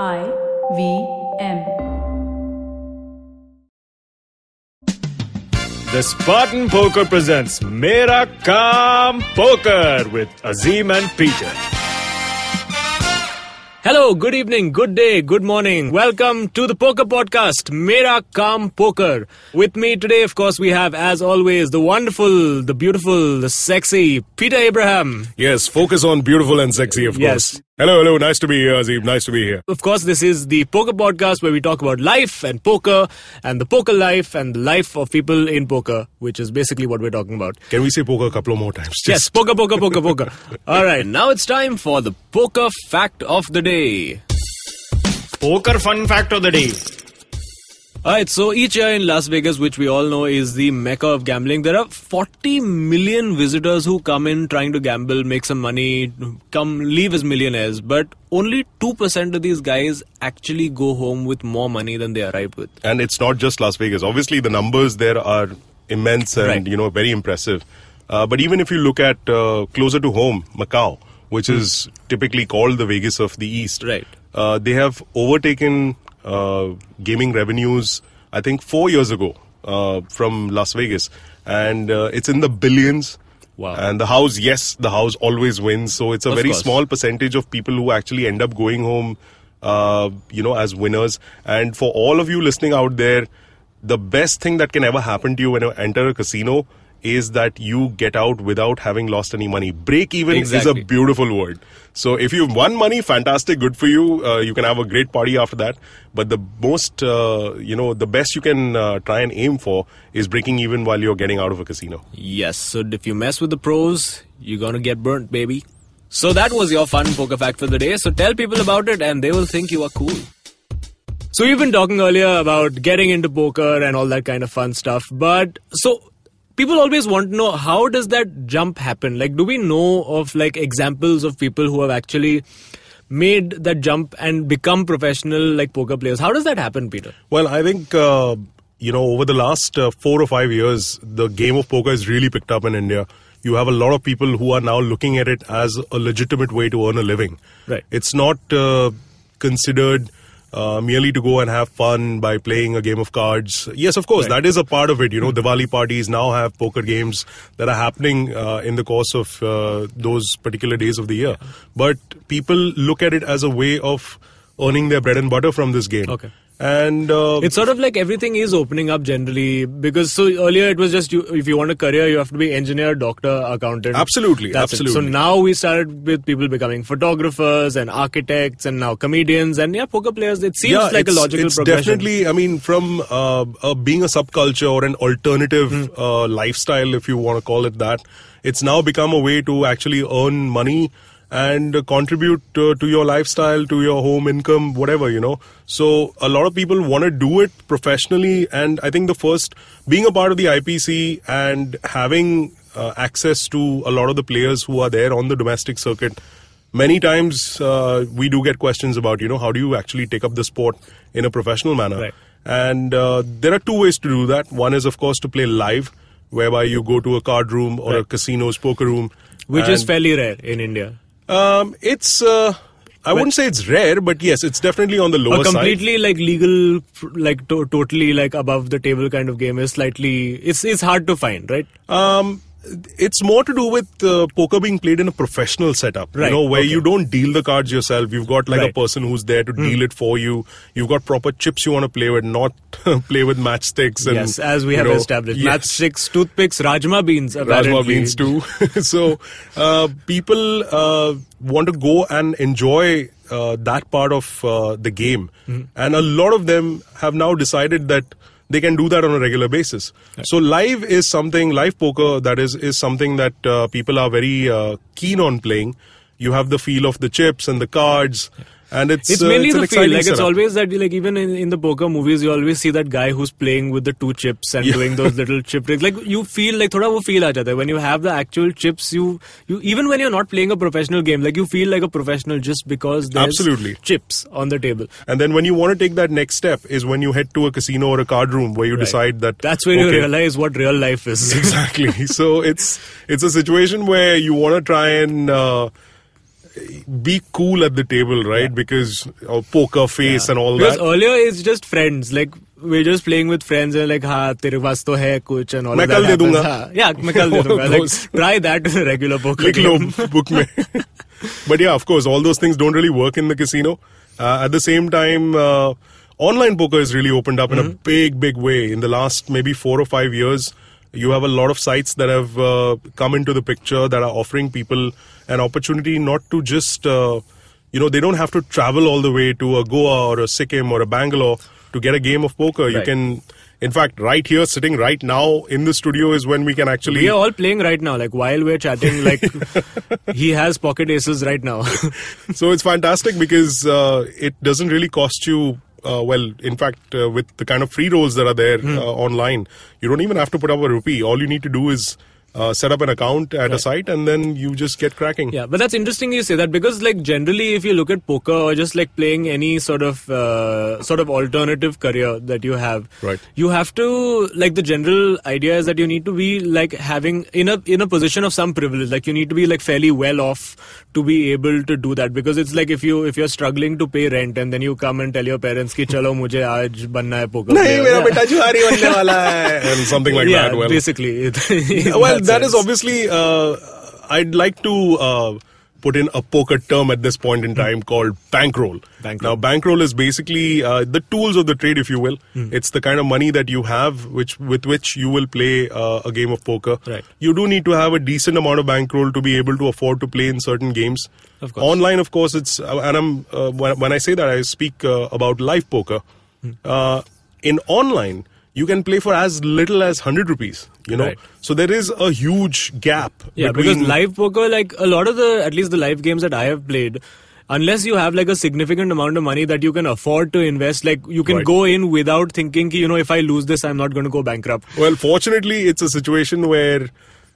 I V M. The Spartan Poker presents Mera Kam Poker with Azim and Peter. Hello, good evening, good day, good morning. Welcome to the Poker Podcast, Mera Kam Poker. With me today, of course, we have, as always, the wonderful, the beautiful, the sexy Peter Abraham. Yes, focus on beautiful and sexy, of Yes. course. Hello, hello. Nice to be here, Azim. Nice to be here. Of course, this is the Poker Podcast where we talk about life and poker and the poker life and the life of people in poker, which is basically what we're talking about. Can we say poker a couple of more times? Yes, poker, poker, poker, poker. All right, now it's time for the poker fact of the day. Poker fun fact of the day. All right, so each year in Las Vegas, which we all know is the mecca of gambling, there are 40 million visitors who come in trying to gamble, make some money, come leave as millionaires, but only 2% of these guys actually go home with more money than they arrived with. And it's not just Las Vegas. Obviously, the numbers there are immense and Right. you know very impressive. Uh, but even if you look at uh, closer to home, Macau, which is typically called the Vegas of the East. Right. Uh, they have overtaken uh, gaming revenues. I think four years ago uh, from Las Vegas, and uh, it's in the billions. Wow. And the house, yes, the house always wins. So it's a Of very course. small percentage of people who actually end up going home, uh, you know, as winners. And for all of you listening out there, the best thing that can ever happen to you when you enter a casino is that you get out without having lost any money. Break even Exactly. is a beautiful word. So if you've won money, fantastic, good for you. Uh, you can have a great party after that. But the most, uh, you know, the best you can uh, try and aim for is breaking even while you're getting out of a casino. Yes, so if you mess with the pros, you're gonna get burnt, baby. So that was your fun poker fact for the day. So tell people about it and they will think you are cool. So we've been talking earlier about getting into poker and all that kind of fun stuff. But so people always want to know how does that jump happen? Like do we know of like examples of people who have actually made that jump and become professional like poker players? How does that happen, Peter? Well, I think uh, you know over the last uh, four or five years, the game of poker has really picked up in India. You have a lot of people who are now looking at it as a legitimate way to earn a living. Right. It's not uh, considered uh, merely to go and have fun by playing a game of cards. Yes, of course, Right. that is a part of it. You know, Diwali parties now have poker games that are happening uh, in the course of uh, those particular days of the year. But people look at it as a way of earning their bread and butter from this game. Okay. And uh, It's sort of like everything is opening up generally because so earlier it was just you, if you want a career you have to be engineer, doctor, accountant. Absolutely, That's it. So now we started with people becoming photographers and architects and now comedians and yeah, poker players. It seems yeah, like a logical it's progression. definitely. I mean, from uh, uh, being a subculture or an alternative uh, lifestyle, if you want to call it that, it's now become a way to actually earn money and contribute uh, to your lifestyle, to your home income, whatever you know. So a lot of people want to do it professionally, and I think the first being a part of the IPC and having uh, access to a lot of the players who are there on the domestic circuit many times uh, we do get questions about you know how do you actually take up the sport in a professional manner Right. and uh, there are two ways to do that one is of course to play live whereby you go to a card room or a casino's poker room which is fairly rare in India. Um, it's uh, I wouldn't say it's rare, but yes, it's definitely on the lower A side. completely like legal, like to- totally like above the table kind of game is slightly. It's it's hard to find, right? Um, it's more to do with uh, poker being played in a professional setup. Right, You know, where okay. you don't deal the cards yourself. You've got like a Right. Hmm. person who's there to deal it for you. You've got proper chips you want to play with, not play with matchsticks. And, yes, as we have know, established, yes. matchsticks, toothpicks, rajma beans, apparently. Rajma beans too. so uh, people uh, want to go and enjoy uh, that part of uh, the game, Mm-hmm. and a lot of them have now decided that they can do that on a regular basis. So live is something live poker that is is something that uh, people are very uh, keen on playing. You have the feel of the chips and the cards. And it's It's uh, mainly it's the feel. Like it's always that, like even in, in the poker movies, you always see that guy who's playing with the two chips and Yeah. doing those little chip tricks. Like you feel like thoda wo feel aa jata. When you have the actual chips, you you even when you're not playing a professional game, like you feel like a professional just because there's Absolutely. chips on the table. And then when you want to take that next step is when you head to a casino or a card room where you Right. decide that That's where you realize what real life is. exactly. so it's it's a situation where you want to try and uh, be cool at the table, right? Because of poker face and all Because that. earlier it's just friends. Like we're just playing with friends and like, हाँ तेरे पास तो है कुछ and all मैं of that कल दे happens. दूंगा. हाँ, yeah, मैं कल दे All दूंगा. Like those. try that in a regular poker लिख लो game. book में. but yeah, of course, all those things don't really work in the casino. Uh, at the same time, uh, online poker has really opened up in a big, big way. In the last maybe four or five years, you have a lot of sites that have uh, come into the picture that are offering people an opportunity not to just, uh, you know, they don't have to travel all the way to a Goa or a Sikkim or a Bangalore to get a game of poker. You can, in fact, right here, sitting right now in the studio is when we can actually. We are all playing right now. Like while we're chatting, like he has pocket aces right now. so it's fantastic because uh, it doesn't really cost you uh, well in fact uh, with the kind of free rolls that are there Hmm. uh, online you don't even have to put up a rupee all you need to do is uh, set up an account at right. a site and then you just get cracking. Yeah, but that's interesting you say that because like generally if you look at poker or just like playing any sort of uh, sort of alternative career that you have, right. you have to like the general idea is that you need to be like having in a in a position of some privilege. Like you need to be like fairly well off to be able to do that because it's like if you if you're struggling to pay rent and then you come and tell your parents ki chalo mujhe aaj banna hai poker. Nahi, mera beta hai. and something like yeah, that. Well, basically. Well, in that is obviously uh, i'd like to uh, put in a poker term at this point in time called bankroll. Bankroll. Now, bankroll is basically uh, the tools of the trade, if you will. It's the kind of money that you have, which with which you will play uh, a game of poker. Right. You do need to have a decent amount of bankroll to be able to afford to play in certain games. Of course. Online, of course, it's uh, and I'm uh, when, when I say that I speak uh, about live poker. Uh, in online, you can play for as little as hundred rupees. You know, Right. so there is a huge gap. Yeah, between, because live poker, like a lot of the, at least the live games that I have played, unless you have like a significant amount of money that you can afford to invest, like you can Right. go in without thinking, ki, you know, if I lose this, I'm not going to go bankrupt. Well, fortunately, it's a situation where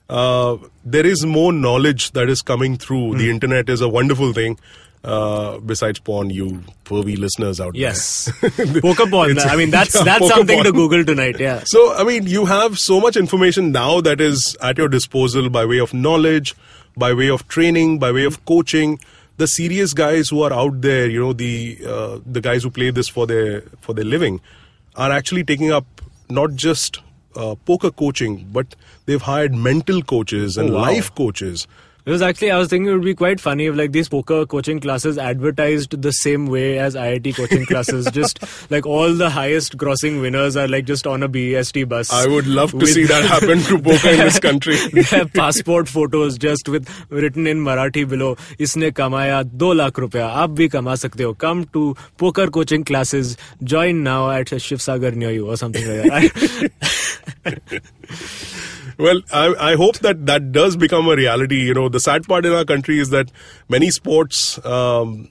uh, there is more knowledge that is coming through. Hmm. The internet is a wonderful thing. Uh, besides porn, you pervy listeners out Yes, there. poker porn. I mean, that's Yeah, that's something to. Google tonight. Yeah. So, I mean, you have so much information now that is at your disposal by way of knowledge, by way of training, by way of coaching. The serious guys who are out there, you know, the uh, the guys who play this for their for their living, are actually taking up not just uh, poker coaching, but they've hired mental coaches and Oh, wow. life coaches. It was actually, I was thinking it would be quite funny if like these poker coaching classes advertised the same way as IIT coaching classes. just like all the highest grossing winners are like just on a BEST bus. I would love to see that happen to poker in this country. their passport photos just with written in Marathi below, इसने कमाया दो लाख रुपया आप भी कमा सकते हो Come to poker coaching classes. Join now at Shiv Sagar near you और something like that well, I, I hope that that does become a reality. You know, the sad part in our country is that many sports, um,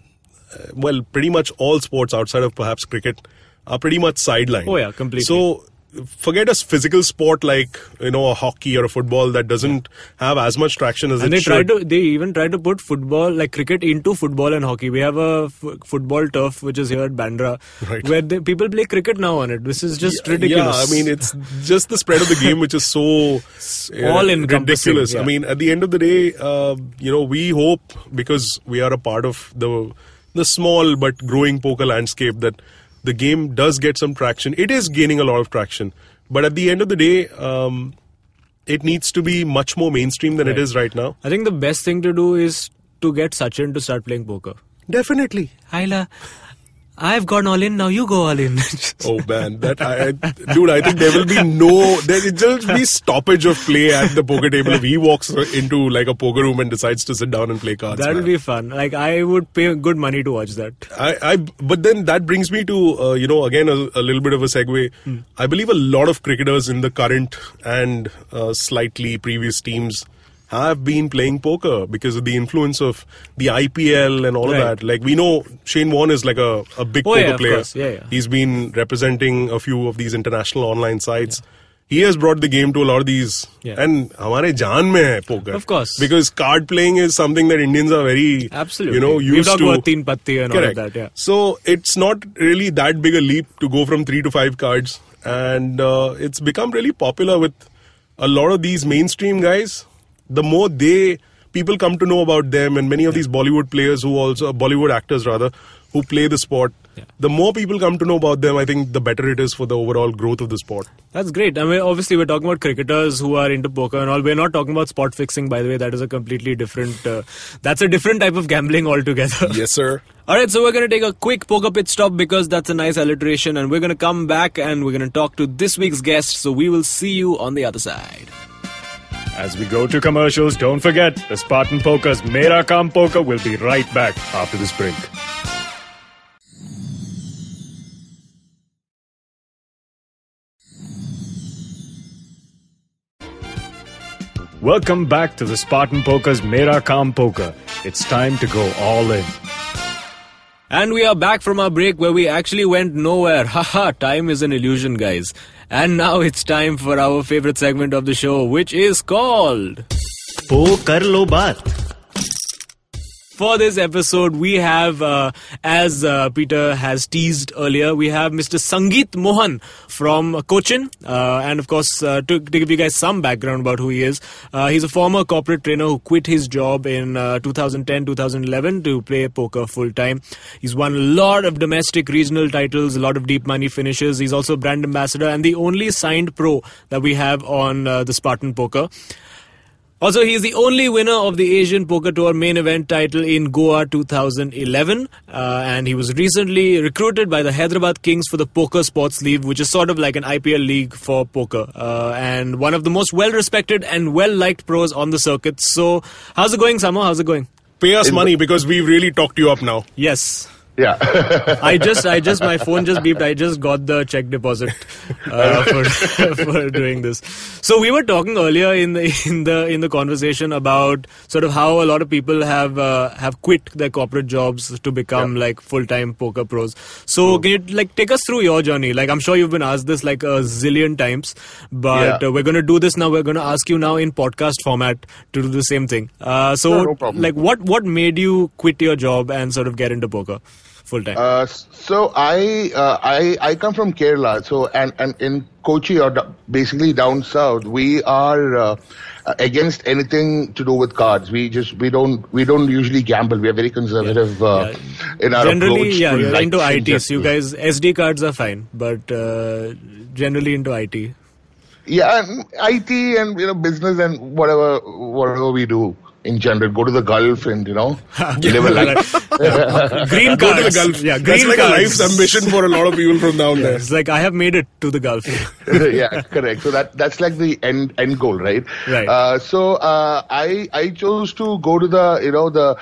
well, pretty much all sports outside of perhaps cricket, are pretty much sidelined. Oh, yeah, completely. So, forget a physical sport like you know a hockey or a football that doesn't have as much traction as and it they should. to they even try to put football like cricket into football and hockey we have a f- football turf which is here at bandra Right. where they, people play cricket now on it this is just ridiculous Yeah, I mean, it's just the spread of the game, which is so uh, all-encompassing, ridiculous. I mean, at the end of the day, uh, you know, we hope because we are a part of the the small but growing poker landscape that the game does get some traction. It is gaining a lot of traction, but at the end of the day, um, it needs to be much more mainstream than it Right. is right now. i think the best thing to do is to get sachin to start playing poker Definitely. Hyla, I've gone all in. Now you go all in. Oh man, that I, I, dude, I think there will be no, there will just be stoppage of play at the poker table if he walks into like a poker room and decides to sit down and play cards. That'll man. be fun. Like I would pay good money to watch that. I, I, but then that brings me to, uh, you know, again a, a little bit of a segue. Hmm. I believe a lot of cricketers in the current and uh, slightly previous teams have been playing poker because of the influence of the IPL and all Right. of that. Like we know Shane Warne is like a, a big Oh, poker yeah, of player. course. Yeah, yeah. He's been representing a few of these international online sites. He has brought the game to a lot of these, Yeah. and हमारे जान में है poker. Of course. because card playing is something that Indians are very, Absolutely. you know, We've used talked to. about Teen Patti and all of Correct. that, yeah. So it's not really that big a leap to go from three to five cards, and uh, it's become really popular with a lot of these mainstream guys. the more they people come to know about them, and many of these Bollywood players who also Bollywood actors rather who play the sport. The more people come to know about them, I think the better it is for the overall growth of the sport. That's great. I mean, obviously, we're talking about cricketers who are into poker and all. We're not talking about spot fixing, by the way. That is a completely different. Uh, that's a different type of gambling altogether. Yes, sir. All right, so we're going to take a quick poker pit stop because that's a nice alliteration, and we're going to come back and we're going to talk to this week's guest. So we will see you on the other side. As we go to commercials, don't forget the Spartan Poker's Mera Kam Poker will be right back after this break. Welcome back to the Spartan Poker's Mera Kam Poker. It's time to go all in. And we are back from our break where we actually went nowhere. Haha, time is an illusion, guys. And now it's time for our favorite segment of the show, which is called. Po Kar Lo Baat. For this episode, we have, uh, as uh, Peter has teased earlier, we have Mr. Sangeet Mohan from Cochin. Uh, and of course, uh, to, to give you guys some background about who he is, uh, he's a former corporate trainer who quit his job in uh, 2010 2011 to play poker full time. He's won a lot of domestic regional titles, a lot of deep money finishes. He's also brand ambassador and the only signed pro that we have on the Spartan Poker. Also, he is the only winner of the Asian Poker Tour main event title in Goa 2011. Uh, and he was recently recruited by the Hyderabad Kings for the Poker Sports League, which is sort of like an IPL league for poker. Uh, and one of the most well respected and well liked pros on the circuit. So, how's it going, Samo? How's it going? Pay us money because we've really talked you up now. Yes. Yeah. I just, I just, my phone just beeped. I just got the check deposit uh, for for doing this. So we were talking earlier in the in the in the conversation about sort of how a lot of people have uh, have quit their corporate jobs to become like full time poker pros. So can you like take us through your journey? Like I'm sure you've been asked this like a zillion times, but Yeah. uh, we're going to do this now. We're going to ask you now in podcast format to do the same thing. Uh, so Sure, no like what what made you quit your job and sort of get into poker full time? Uh, so I, uh, I I come from Kerala. So and and in Kochi or basically down south, we are uh, against anything to do with cards. We just we don't we don't usually gamble. We are very conservative uh, in our generally, approach. yeah, to you're into and IT. So you guys, SD cards are fine, but uh, generally into IT. Yeah, and IT and you know business and whatever whatever we do in general. Go to the Gulf and you know live a life. Green Go cards. to the Gulf. Yeah, That's green like cards. a life's ambition for a lot of people from down there. It's like I have made it to the Gulf. yeah, correct. So that that's like the end end goal, right? Right. Uh, so uh, I I chose to go to the you know the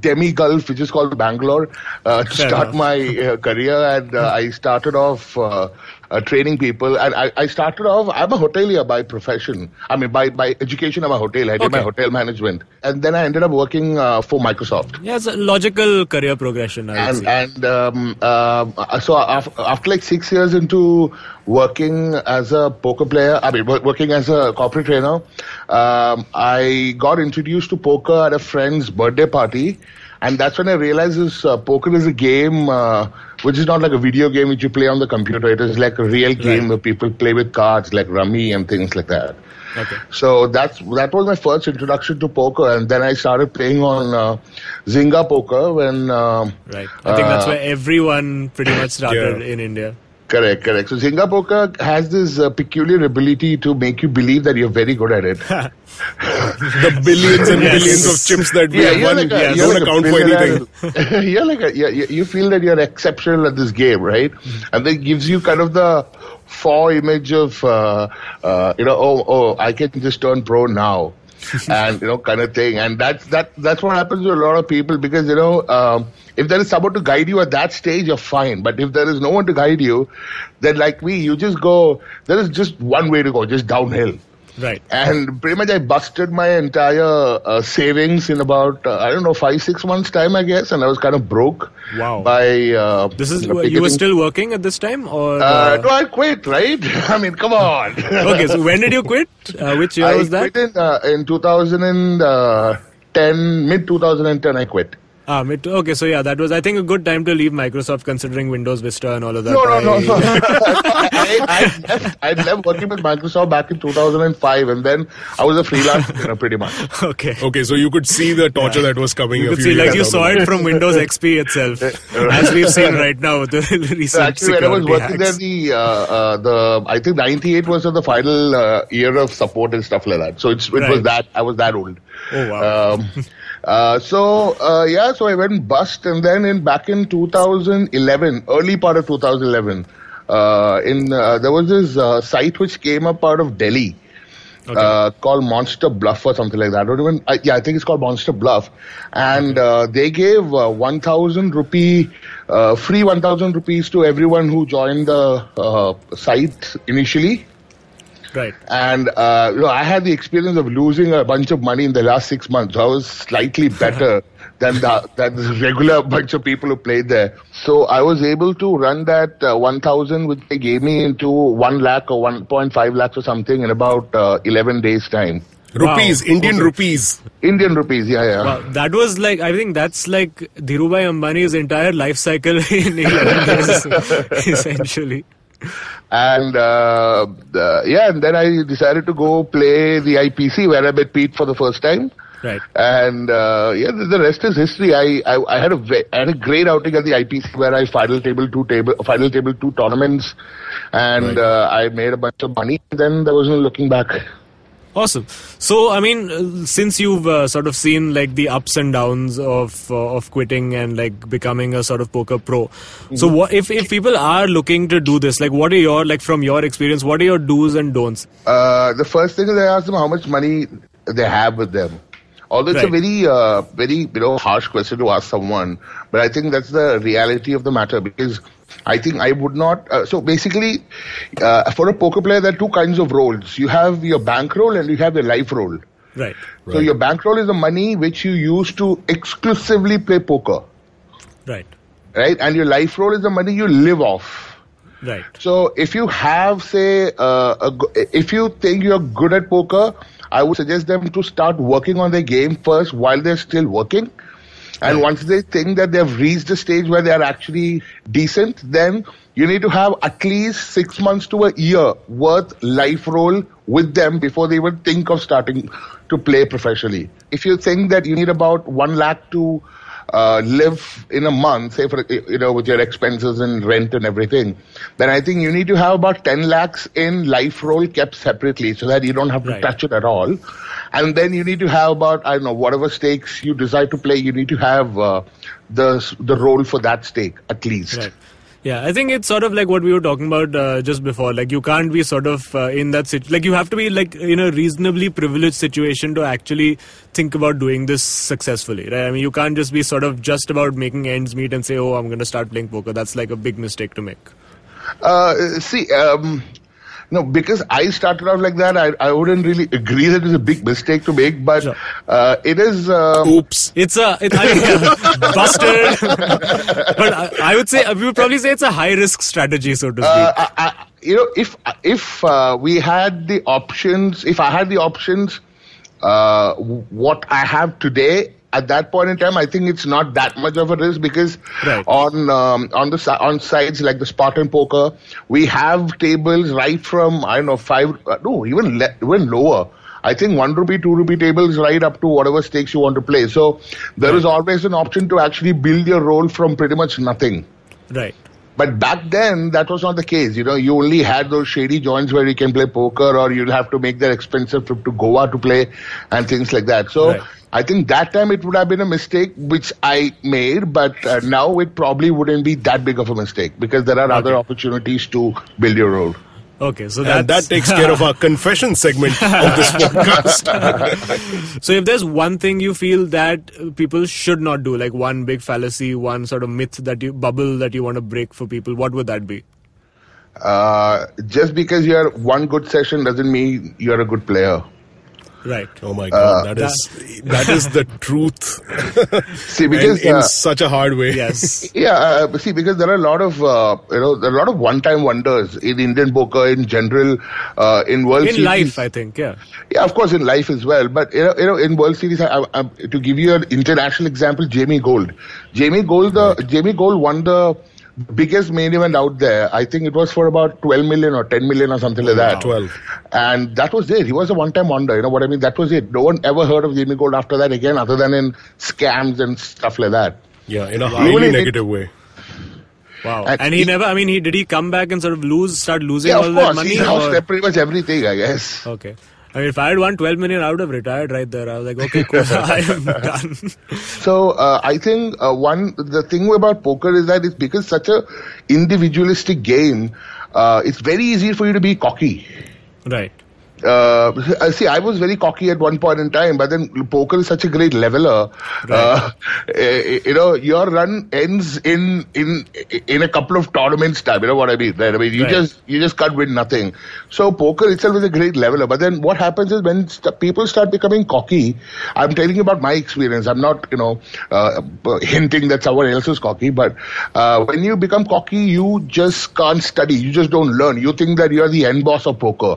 demi Gulf, which is called Bangalore, uh, to Fair start enough. my uh, career, and uh, I started off. Uh, uh, training people, and I, I started off. I'm a hotelier by profession. I mean, by by education, I'm a hotel. I did my hotel management, and then I ended up working uh, for Microsoft. Yeah, it's a logical career progression. I and and um, uh, so af- after like six years into working as a poker player, I mean working as a corporate trainer, um, I got introduced to poker at a friend's birthday party, and that's when I realized this uh, poker is a game. Uh, which is not like a video game which you play on the computer. It is like a real game where people play with cards, like rummy and things like that. Okay. So that's that was my first introduction to poker, and then I started playing on uh, Zynga poker when. Um, Right. I think that's uh, where everyone pretty much started Yeah. in India. Correct, correct. So Zynga poker has this uh, peculiar ability to make you believe that you're very good at it. The billions and Yes. billions of chips that we have you're won like a- don't like account for anything. you're like a, you, you you feel that you're exceptional at this game, right? And that gives you kind of the faux image of, uh, uh, you know, oh, oh, I can just turn pro now. and you know, kind of thing, and that's that. That's what happens to a lot of people because you know, um, if there is someone to guide you at that stage, you're fine. But if there is no one to guide you, then like me, you just go. There is just one way to go, just downhill. Right. And pretty much I busted my entire uh, savings in about, uh, I don't know, five, six months' time, I guess. And I was kind of broke. Wow. By. Uh, This is you know, you were still working at this time, or Uh, uh, no, I quit, right? I mean, come on. okay? So when did you quit? Uh, which year I was that? I quit in, in 2010, mid 2010, I quit. Ah, mid okay, so yeah, that was I think a good time to leave Microsoft considering Windows Vista and all of that. No, no, no, I- no. I, I, left, I left working with Microsoft back in 2005, and then I was a freelancer, pretty much. Okay. Okay, so you could see the torture that was coming. You a could few see, like you saw it from Windows XP itself, as we've seen right now with the recent So actually, when I was security working there, the uh, uh, the I think '98 was the final uh, year of support and stuff like that. So it's, it was that I was that old. Oh, wow. Um, uh, so uh, yeah, so I went bust, and then in back in 2011, early part of 2011, uh, in uh, there was this uh, site which came up out of Delhi. Uh, called Monster Bluff or something like that. I don't even. I, yeah, I think it's called Monster Bluff, and uh, they gave uh, 1,000 rupee, uh, free 1,000 rupees to everyone who joined the uh, site initially. Right. And uh, you know, I had the experience of losing a bunch of money in the last six months. I was slightly better than the than the regular bunch of people who played there. So I was able to run that uh, 1,000, which they gave me, into one lakh or 1.5 lakhs or something in about uh, 11 days' time. Rupees, Wow. Indian Okay. rupees. Indian rupees, yeah, yeah. Wow, that was like I think that's like Dhirubhai Ambani's entire life cycle in 11 days, essentially. And uh, the, yeah, and then I decided to go play the IPC where I met Pete for the first time. Right. And uh, yeah, the, the rest is history. I, I I had a ve- I had a great outing at the IPC where I final table two table final table two tournaments, and uh, I made a bunch of money. Then there was no looking back. Awesome. So, I mean, uh, since you've uh, sort of seen like the ups and downs of uh, of quitting and like becoming a sort of poker pro, so what if if people are looking to do this? Like, what are your like from your experience? What are your do's and don'ts? Uh, the first thing is I ask them how much money they have with them. Although it's a very, uh, very you know harsh question to ask someone, but I think that's the reality of the matter because I think I would not. Uh, so basically, uh, for a poker player, there are two kinds of roles. You have your bankroll and you have your life roll. Right. So your bankroll is the money which you use to exclusively play poker, Right. right? And your life roll is the money you live off. Right. So if you have, say, uh, a, if you think you're good at poker, I would suggest them to start working on their game first while they're still working. And once they think that they've reached the stage where they are actually decent, then you need to have at least six months to a year worth life roll with them before they even think of starting to play professionally. If you think that you need about one lakh to uh, live in a month, say for you know with your expenses and rent and everything, then I think you need to have about ten lakhs in life roll kept separately so that you don't have to Right. touch it at all. And then you need to have about I don't know whatever stakes you decide to play, you need to have uh, the the roll for that stake at least. Right. Yeah, I think it's sort of like what we were talking about uh, just before. Like you can't be sort of uh, in that situation. Like you have to be like in a reasonably privileged situation to actually think about doing this successfully, right? I mean, you can't just be sort of just about making ends meet and say, "Oh, I'm going to start playing poker." That's like a big mistake to make. Uh, see, um, no, because I started out like that, I, I wouldn't really agree that it's a big mistake to make, but Sure. uh, it is. Um, Oops. It's a, it, I mean, busted. but I, I would say we would probably say it's a high risk strategy, so to speak. uh, I, I, you know, if if uh, we had the options, if I had the options, uh, what I have today. At that point in time, I think it's not that much of a risk because Right. on um, on the on sites like the Spartan Poker, we have tables right from I don't know five, uh, no even le- even lower. I think one rupee, two rupee tables right up to whatever stakes you want to play. So there is always an option to actually build your roll from pretty much nothing. right. But back then, that was not the case. You know, you only had those shady joints where you can play poker, or you'll have to make that expensive trip to Goa to play, and things like that. So, Right. I think that time it would have been a mistake, which I made. But uh, now it probably wouldn't be that big of a mistake because there are other opportunities to build your roll. Okay, so that's, And that takes care of our confession segment of this podcast. So if there's one thing you feel that people should not do, like one big fallacy, one sort of myth that you bubble that you want to break for people, what would that be? Uh, just because you are one good session doesn't mean you're a good player. Right. Oh my god, that is that is the truth. See, because in uh, such a hard way. Yes. Yeah, uh, see, because there are a lot of uh, you know there are a lot of one-time wonders in Indian poker in general, uh, in World In Series. life, I think. Yeah. Yeah, of course, in life as well. But you know, you know in World Series, I, I, to give you an international example, Jamie Gold. Jamie Gold, the Jamie Gold won the biggest main event out there. I think it was for about 12 million or 10 million or something like that. 12. And that was it. He was a one-time wonder. You know what I mean? That was it. No one ever heard of Jamie Gold after that again, other than in scams and stuff like that. Yeah, in a Even highly in it- negative way. Wow. And And he he- never. I mean, he did he come back and sort of lose, start losing Yeah, all of that course. money? He lost or- pretty much everything, I guess. Okay. I mean, if I had won 12 million, I would have retired right there. I was like, okay, cool. I am done. So uh, I think uh, one the thing about poker is that it's because such a individualistic game. Uh, it's very easy for you to be cocky. right. Uh, see, I was very cocky at one point in time, but then poker is such a great leveler. Uh, eh, you know, your run ends in in in a couple of tournaments time. You know what I mean? Right? I mean, you Right. just you just can't win nothing. So poker itself is a great leveler. But then what happens is when st- people start becoming cocky, I'm telling you about my experience. I'm not you know uh, hinting that someone else is cocky, but uh, when you become cocky, you just can't study. You just don't learn. You think that you're the end boss of poker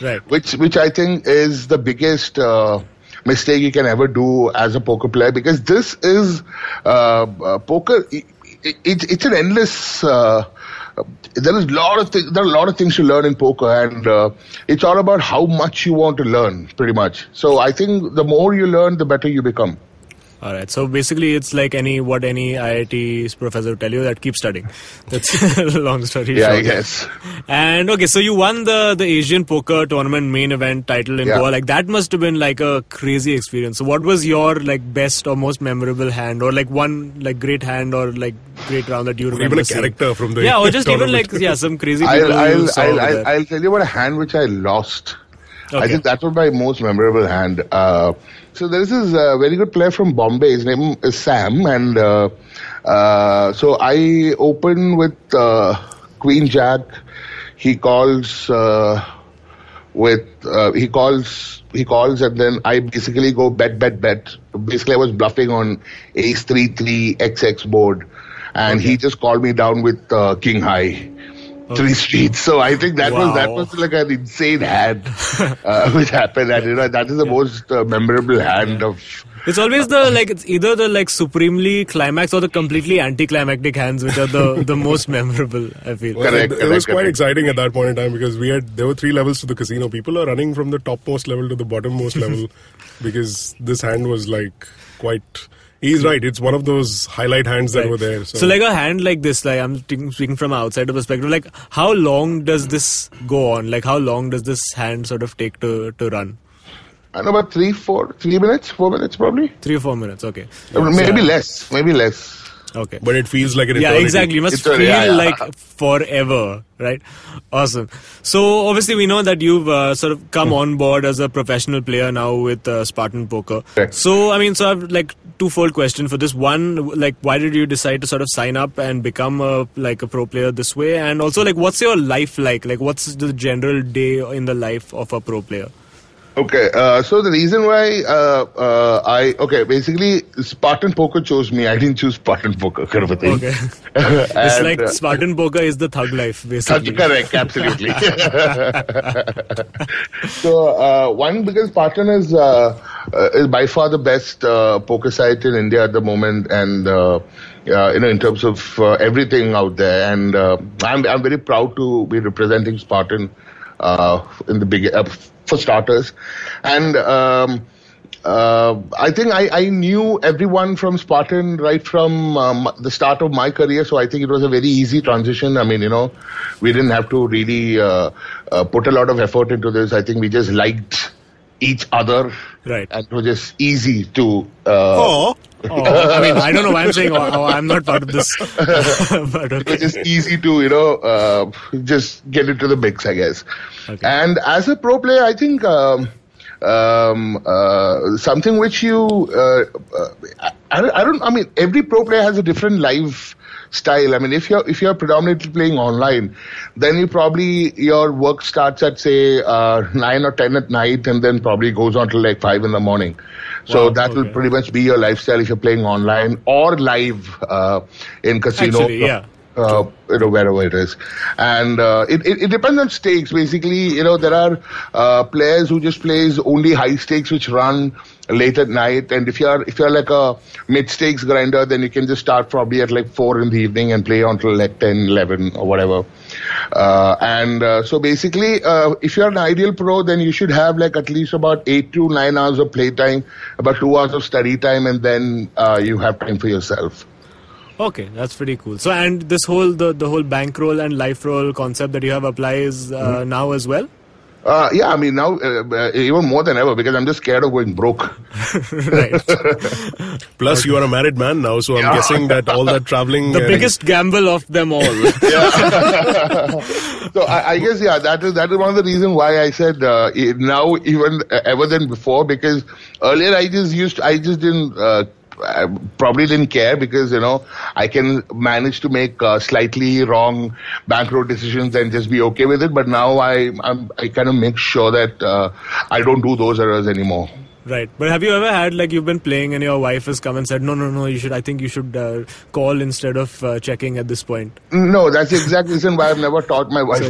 Right. which which I think is the biggest uh, mistake you can ever do as a poker player because this is uh, uh, poker. It, it, it's an endless. Uh, there is lot of th- there are a lot of things to learn in poker, and uh, it's all about how much you want to learn, pretty much. So I think the more you learn, the better you become. All right. So basically, it's like any what any IIT professor tell you that keep studying. That's a long story Yeah, short. I guess. And okay, so you won the the Asian Poker Tournament main event title in Yeah. Goa. Like that must have been like a crazy experience. So what was your like best or most memorable hand, or like one like great hand, or like great round that you remember? even a seeing? character from the yeah, or just even like yeah, some crazy people I'll, I'll, saw I'll, over I'll, there. I'll tell you about a hand which I lost. I Okay. think that was my most memorable hand. Uh, so there is this uh, very good player from Bombay. His name is Sam, and uh, uh, so I open with uh, Queen Jack. He calls uh, with uh, he calls he calls, and then I basically go bet bet bet. Basically, I was bluffing on Ace three three XX board, and he just called me down with uh, King High three streets. So I think that was that was like an insane hand uh, which happened, and you know that is the most uh, memorable hand of. It's always the like it's either the like supremely climax or the completely anticlimactic hands which are the the most memorable. I feel. Well, Correct, it, it correct, was quite correct. exciting at that point in time because we had there were three levels to the casino. People are running from the topmost level to the bottommost level because this hand was like quite. He's right. It's one of those highlight hands that Right. were there. So, So like a hand like this, like I'm speaking speaking from an outsider perspective, like how long does this go on? Like how long does this hand sort of take to to run? I know about three, four, three minutes, four minutes probably. Three or four minutes, okay. Maybe Yeah. less, maybe less. Okay. but it feels like an yeah, eternity. exactly. You must It's a- feel yeah, yeah. like forever, right? Awesome. So obviously we know that you've uh, sort of come on board as a professional player now with uh, Spartan Poker. Correct. So I mean, so I've like twofold question for this. One, like, why did you decide to sort of sign up and become a like a pro player this way? And also, like, what's your life like? Like, what's the general day in the life of a pro player? Okay, uh, so the reason why uh, uh, I okay basically Spartan Poker chose me. I didn't choose Spartan Poker kind of a thing. Okay. it's like uh, Spartan Poker is the thug life, basically. correct, absolutely. so uh, one because Spartan is uh, uh, is by far the best uh, poker site in India at the moment, and uh, uh, you know in terms of uh, everything out there, and I'm I'm very proud to be representing Spartan uh, in the big for starters, and. Um, uh, I think I, I knew everyone from Spartan right from um, the start of my career, so I think it was a very easy transition. I mean, you know, we didn't have to really uh, uh, put a lot of effort into this. I think we just liked each other, Right. and it was just easy to. Uh, Oh, I mean, I don't know why I'm saying oh, oh, I'm not part of this. but okay. just easy to you know uh, just get into the mix, I guess. Okay. And as a pro player, I think um, um, uh, something which you uh, uh, I, I don't I don't I mean every pro player has a different life style. I mean, if you're if you're predominantly playing online, then you probably your work starts at say uh, nine or ten at night, and then probably goes on till like five in the morning. So Wow, that will pretty much be your lifestyle if you're playing online or live uh, in casino. Actually, yeah. Uh, you know wherever it is, and uh, it, it it depends on stakes. Basically, you know there are uh, players who just plays only high stakes, which run late at night. And if you're if you're like a mid stakes grinder, then you can just start probably at like four in the evening and play until like 10, 11 or whatever. Uh, and uh, so basically, uh, if you're an ideal pro, then you should have like at least about eight to nine hours of playtime, about two hours of study time, and then uh, you have time for yourself. Okay, that's pretty cool. So, and this whole the the whole bankroll and life roll concept that you have applies uh, now as well. Uh, yeah, I mean now uh, uh, even more than ever because I'm just scared of going broke. right. Plus, you are a married man now, so I'm guessing that all that traveling. The uh, biggest gamble of them all. so I, I guess yeah, that is that is one of the reasons why I said uh, now even uh, ever than before because earlier I just used I just didn't. I probably didn't care because you know I can manage to make uh, slightly wrong bankroll decisions and just be okay with it. But now I I'm, I kind of make sure that uh, I don't do those errors anymore. Right. But have you ever had like you've been playing and your wife has come and said, no, no, no, you should. I think you should uh, call instead of uh, checking at this point. No, that's the exact reason why I've never taught my wife.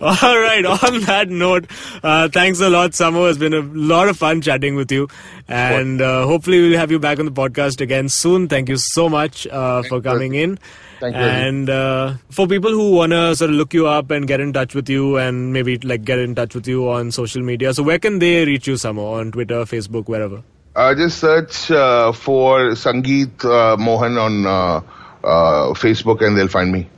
All right. On that note, uh, thanks a lot, Samo. It's been a lot of fun chatting with you, and uh, hopefully we'll have you back on the podcast again soon. Thank you so much uh, for coming in. Thank you. And uh, for people who wanna sort of look you up and get in touch with you, and maybe like get in touch with you on social media, so where can they reach you, Samo? On Twitter, Facebook, wherever. Uh, just search uh, for Sangeet uh, Mohan on uh, uh, Facebook and they'll find me.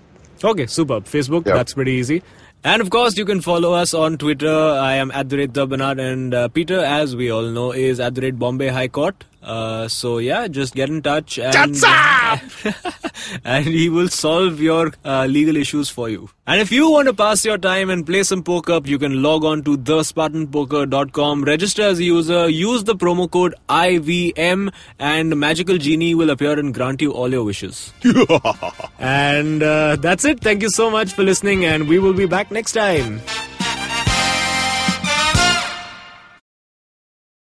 Okay, superb. Facebook, Yeah. that's pretty easy. And of course, you can follow us on Twitter. I am at the rate the and uh, Peter, as we all know, is at the rate Bombay High Court. Uh, so yeah, just get in touch and and he will solve your uh, legal issues for you. And if you want to pass your time and play some poker, you can log on to thespartanpoker.com, register as a user, use the promo code IVM, and Magical Genie will appear and grant you all your wishes. and uh, that's it. Thank you so much for listening, and we will be back next time.